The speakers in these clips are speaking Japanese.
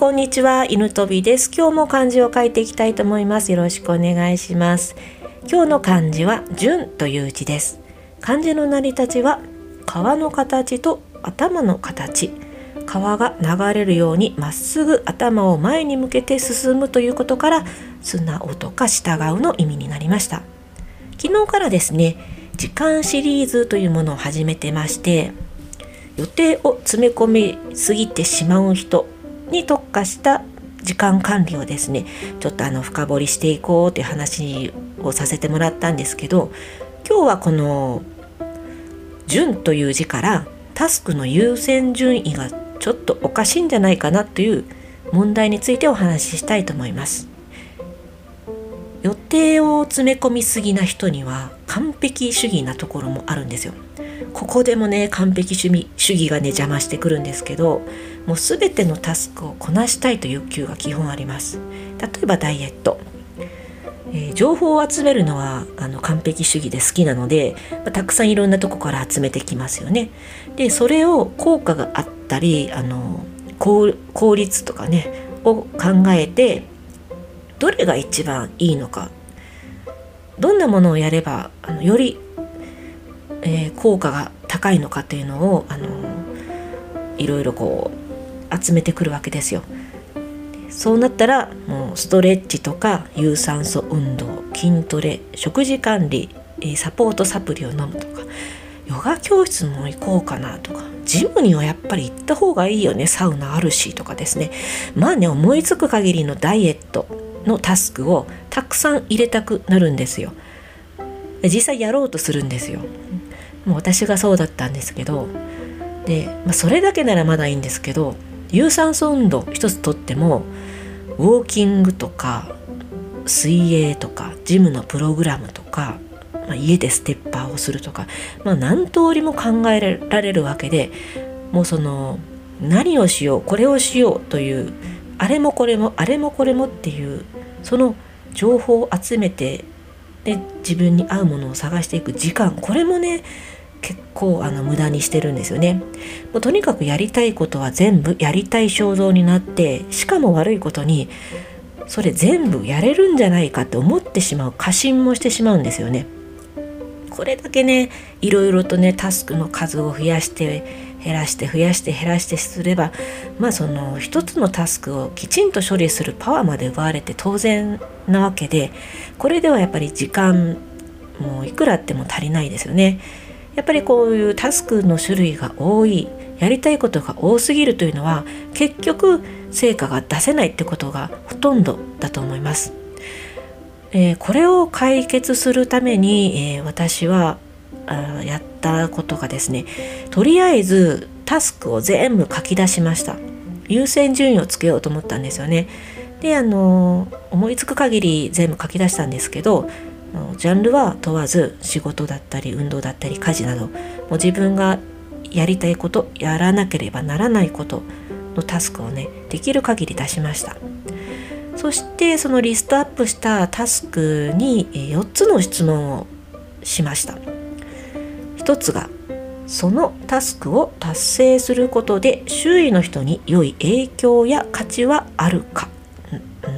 こんにちは。犬飛びです。今日も漢字を書いていきたいと思います。よろしくお願いします。今日の漢字は順という字です。漢字の成り立ちは川の形と頭の形。川が流れるようにまっすぐ頭を前に向けて進むということから素直とか従うの意味になりました。昨日からですね時間シリーズというものを始めてまして予定を詰め込みすぎてしまう人に特化した時間管理をですねちょっとあの深掘りしていこうという話をさせてもらったんですけど今日はこの「順」という字からタスクの優先順位がちょっとおかしいんじゃないかなという問題についてお話ししたいと思います。予定を詰め込みすぎな人には完璧主義なところもあるんですよ。ここでもね完璧主義主義がね邪魔してくるんですけどもう全てのタスクをこなしたいという欲求が基本あります。例えばダイエット、えー、情報を集めるのはあの完璧主義で好きなので、まあ、たくさんいろんなとこから集めてきますよね。でそれを効果があったりあの効率とかねを考えてどれが一番いいのか。どんなものをやればあのよりえー、効果が高いのかっていうのを、あのいろいろこう集めてくるわけですよ。そうなったらもうストレッチとか有酸素運動筋トレ食事管理えサポートサプリを飲むとかヨガ教室も行こうかなとかジムにはやっぱり行った方がいいよね。サウナあるしとかですね。まあね思いつく限りのダイエット。のタスクをたくさん入れたくなるんですよ。実際やろうとするんですよ。もう私がそうだったんですけど。で、まあ、それだけならまだいいんですけど有酸素運動一つとってもウォーキングとか水泳とかジムのプログラムとか、まあ、家でステッパーをするとか、まあ、何通りも考えられるわけでもうその何をしようこれをしようというあれもこれもあれもこれもっていうその情報を集めてで自分に合うものを探していく時間。これもね結構あの無駄にしてるんですよね。もうとにかくやりたいことは全部やりたい衝動になってしかも悪いことにそれ全部やれるんじゃないかって思ってしまう過信もしてしまうんですよね。これだけねいろいろとねタスクの数を増やして減らして増やして減らしてすればまあその一つのタスクをきちんと処理するパワーまで奪われて当然なわけでこれではやっぱり時間もういくらあっても足りないですよね。やっぱりこういうタスクの種類が多いやりたいことが多すぎるというのは結局成果が出せないってことがほとんどだと思います。えー、これを解決するために、えー、私はあやったことがですねとりあえずタスクを全部書き出しました。優先順位をつけようと思ったんですよね。であの思いつく限り全部書き出したんですけどジャンルは問わず仕事だったり運動だったり家事などもう自分がやりたいことやらなければならないことのタスクをねできる限り出しました。そしてそのリストアップしたタスクに4つの質問をしました。一つがそのタスクを達成することで周囲の人に良い影響や価値はあるか？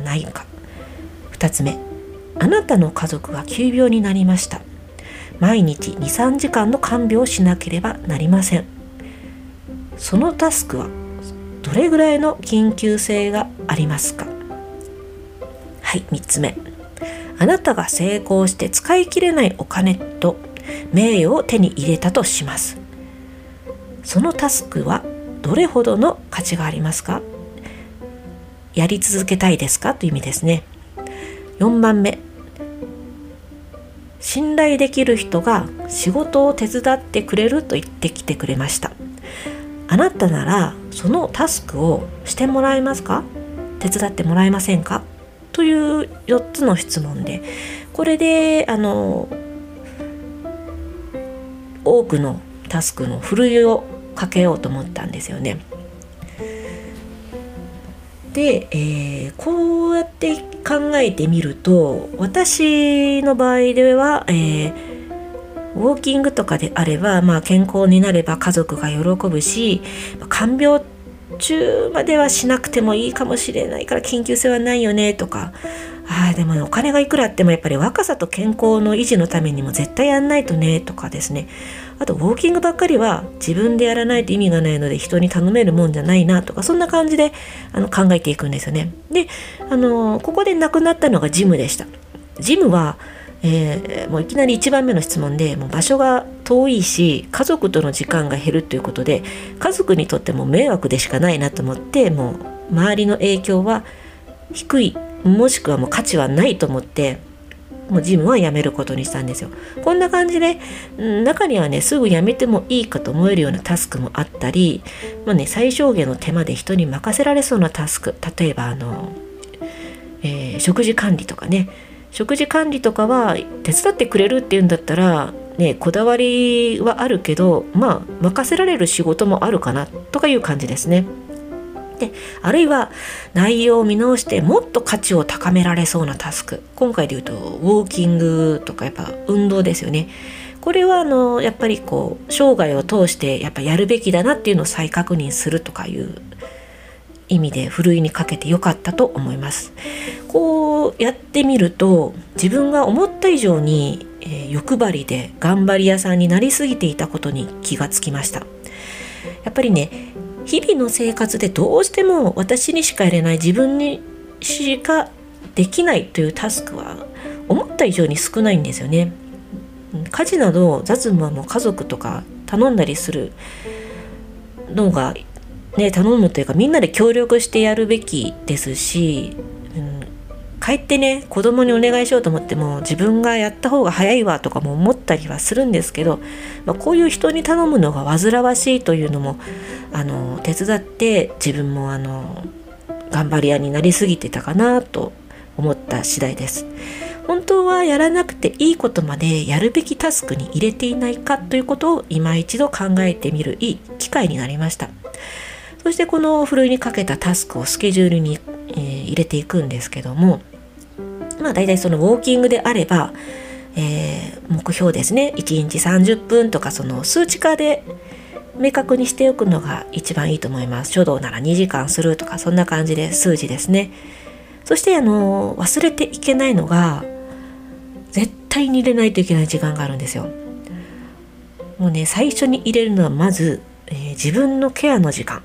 ないか？2つ目あなたの家族が急病になりました。毎日23時間の看病をしなければなりません。そのタスクはどれぐらいの緊急性がありますか？はい3つ目。あなたが成功して使い切れないお金と名誉を手に入れたとします。そのタスクはどれほどの価値がありますか？やり続けたいですか？という意味ですね。4番目。信頼できる人が仕事を手伝ってくれると言ってきてくれました。あなたならそのタスクをしてもらえますか？手伝ってもらえませんか？という4つの質問でこれであの多くのタスクのふるいをかけようと思ったんですよね。で、えー、こうやって考えてみると私の場合では、えー、ウォーキングとかであれば、まあ、健康になれば家族が喜ぶし看病中まではしなくてもいいかもしれないから緊急性はないよねとかあでもお金がいくらあってもやっぱり若さと健康の維持のためにも絶対やんないとねとかですねあとウォーキングばっかりは自分でやらないと意味がないので人に頼めるもんじゃないなとかそんな感じであの考えていくんですよね。であのここで亡くなったのがジムでした。ジムはえー、もういきなり1番目の質問でもう場所が遠いし家族との時間が減るということで家族にとっても迷惑でしかないなと思ってもう周りの影響は低いもしくはもう価値はないと思ってもうジムはやめることにしたんですよ。こんな感じで中にはねすぐやめてもいいかと思えるようなタスクもあったり、まあね、最小限の手間で人に任せられそうなタスク例えばあの、えー、食事管理とかね食事管理とかは手伝ってくれるっていうんだったらねこだわりはあるけどまあ任せられる仕事もあるかなとかいう感じですね。であるいは内容を見直してもっと価値を高められそうなタスク。今回で言うとウォーキングとかやっぱ運動ですよね。これはあのやっぱりこう生涯を通してやっぱやるべきだなっていうのを再確認するとかいう意味でふるいにかけてよかったと思います。こうやってみると自分が思った以上に、え、欲張りで頑張り屋さんになりすぎていたことに気がつきました。やっぱりね日々の生活でどうしても私にしかやれない自分にしかできないというタスクは思った以上に少ないんですよね。家事など雑務はもう家族とか頼んだりするのがね頼むというかみんなで協力してやるべきですし、帰ってね子供にお願いしようと思っても自分がやった方が早いわとかも思ったりはするんですけど、まあ、こういう人に頼むのが煩わしいというのもあの手伝って自分もあの頑張り屋になりすぎてたかなと思った次第です。本当はやらなくていいことまでやるべきタスクに入れていないかということを今一度考えてみるいい機会になりました。そしてこのふるいにかけたタスクをスケジュールに、えー、入れていくんですけどもまあ大体そのウォーキングであれば、えー、目標ですね。1日30分とかその数値化で明確にしておくのが一番いいと思います。書道なら2時間するとかそんな感じで数字ですね。そしてあの忘れていけないのが絶対に入れないといけない時間があるんですよ。もうね最初に入れるのはまず、えー、自分のケアの時間。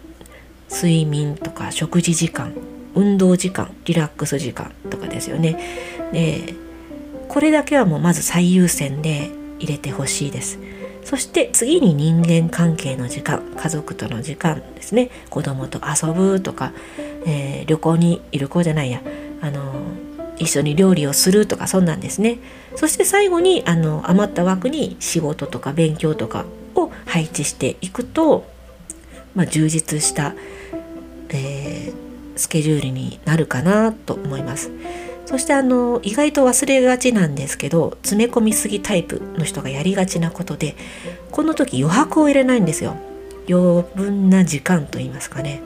睡眠とか食事時間。運動時間リラックス時間とかですよね。でこれだけはもうまず最優先で入れてほしいです。そして次に人間関係の時間家族との時間ですね。子供と遊ぶとか、えー、旅行に旅行じゃないやあの一緒に料理をするとかそんなんですね。そして最後にあの余った枠に仕事とか勉強とかを配置していくと、まあ、充実したえー、スケジュールになるかなと思います。そしてあの意外と忘れがちなんですけど詰め込みすぎタイプの人がやりがちなことでこの時余白を入れないんですよ。余分な時間と言いますかね。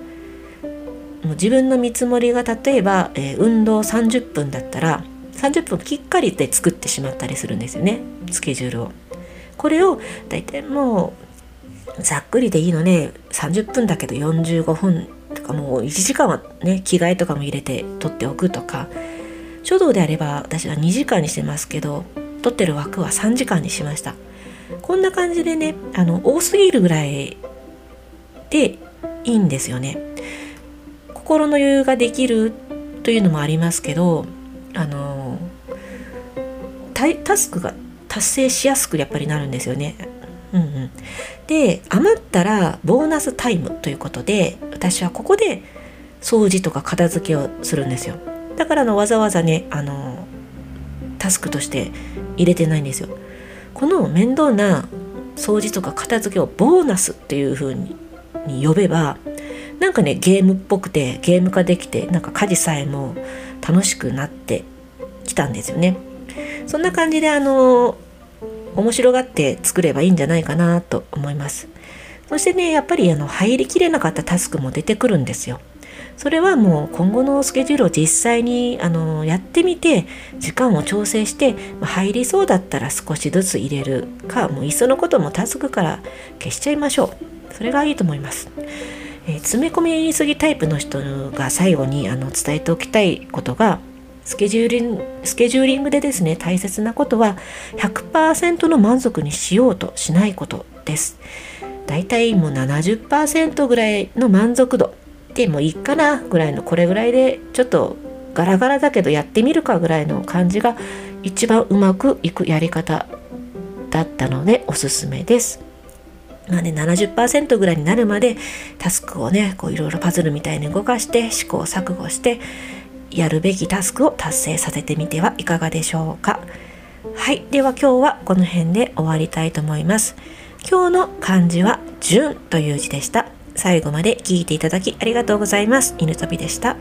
もう自分の見積もりが例えば、えー、運動30分だったら30分きっかりで作ってしまったりするんですよね。スケジュールを。これを大体もうざっくりでいいので30分だけど45分かもう1時間はね着替えとかも入れて取っておくとか。書道であれば私は2時間にしてますけど取ってる枠は3時間にしました。こんな感じでねあの多すぎるぐらいでいいんですよね。心の余裕ができるというのもありますけどあのタスクが達成しやすくやっぱりなるんですよね。うんうん、で余ったらボーナスタイムということで私はここで掃除とか片付けをするんですよ。だからのわざわざねあのタスクとして入れてないんですよ。この面倒な掃除とか片付けをボーナスっていう風にに呼べばなんかねゲームっぽくてゲーム化できてなんか家事さえも楽しくなってきたんですよね。そんな感じであの面白がって作ればいいんじゃないかなと思います。そしてね、やっぱりあの入りきれなかったタスクも出てくるんですよ。それはもう今後のスケジュールを実際にあのやってみて時間を調整して入りそうだったら少しずつ入れるかもういっそのこともタスクから消しちゃいましょうそれがいいと思います、えー、詰め込みすぎタイプの人が最後にあの伝えておきたいことがスケジューリングスケジューリングでですね大切なことは100%の満足にしようとしないことです。だいたいもう70%ぐらいの満足度でもいいかなぐらいのこれぐらいでちょっとガラガラだけどやってみるかぐらいの感じが一番うまくいくやり方だったのでおすすめです。まあね、70%ぐらいになるまでタスクをねこういろいろパズルみたいに動かして試行錯誤してやるべきタスクを達成させてみてはいかがでしょうか。はい。では今日はこの辺で終わりたいと思います。今日の漢字は、順という字でした。最後まで聞いていただきありがとうございます。犬飛びでした。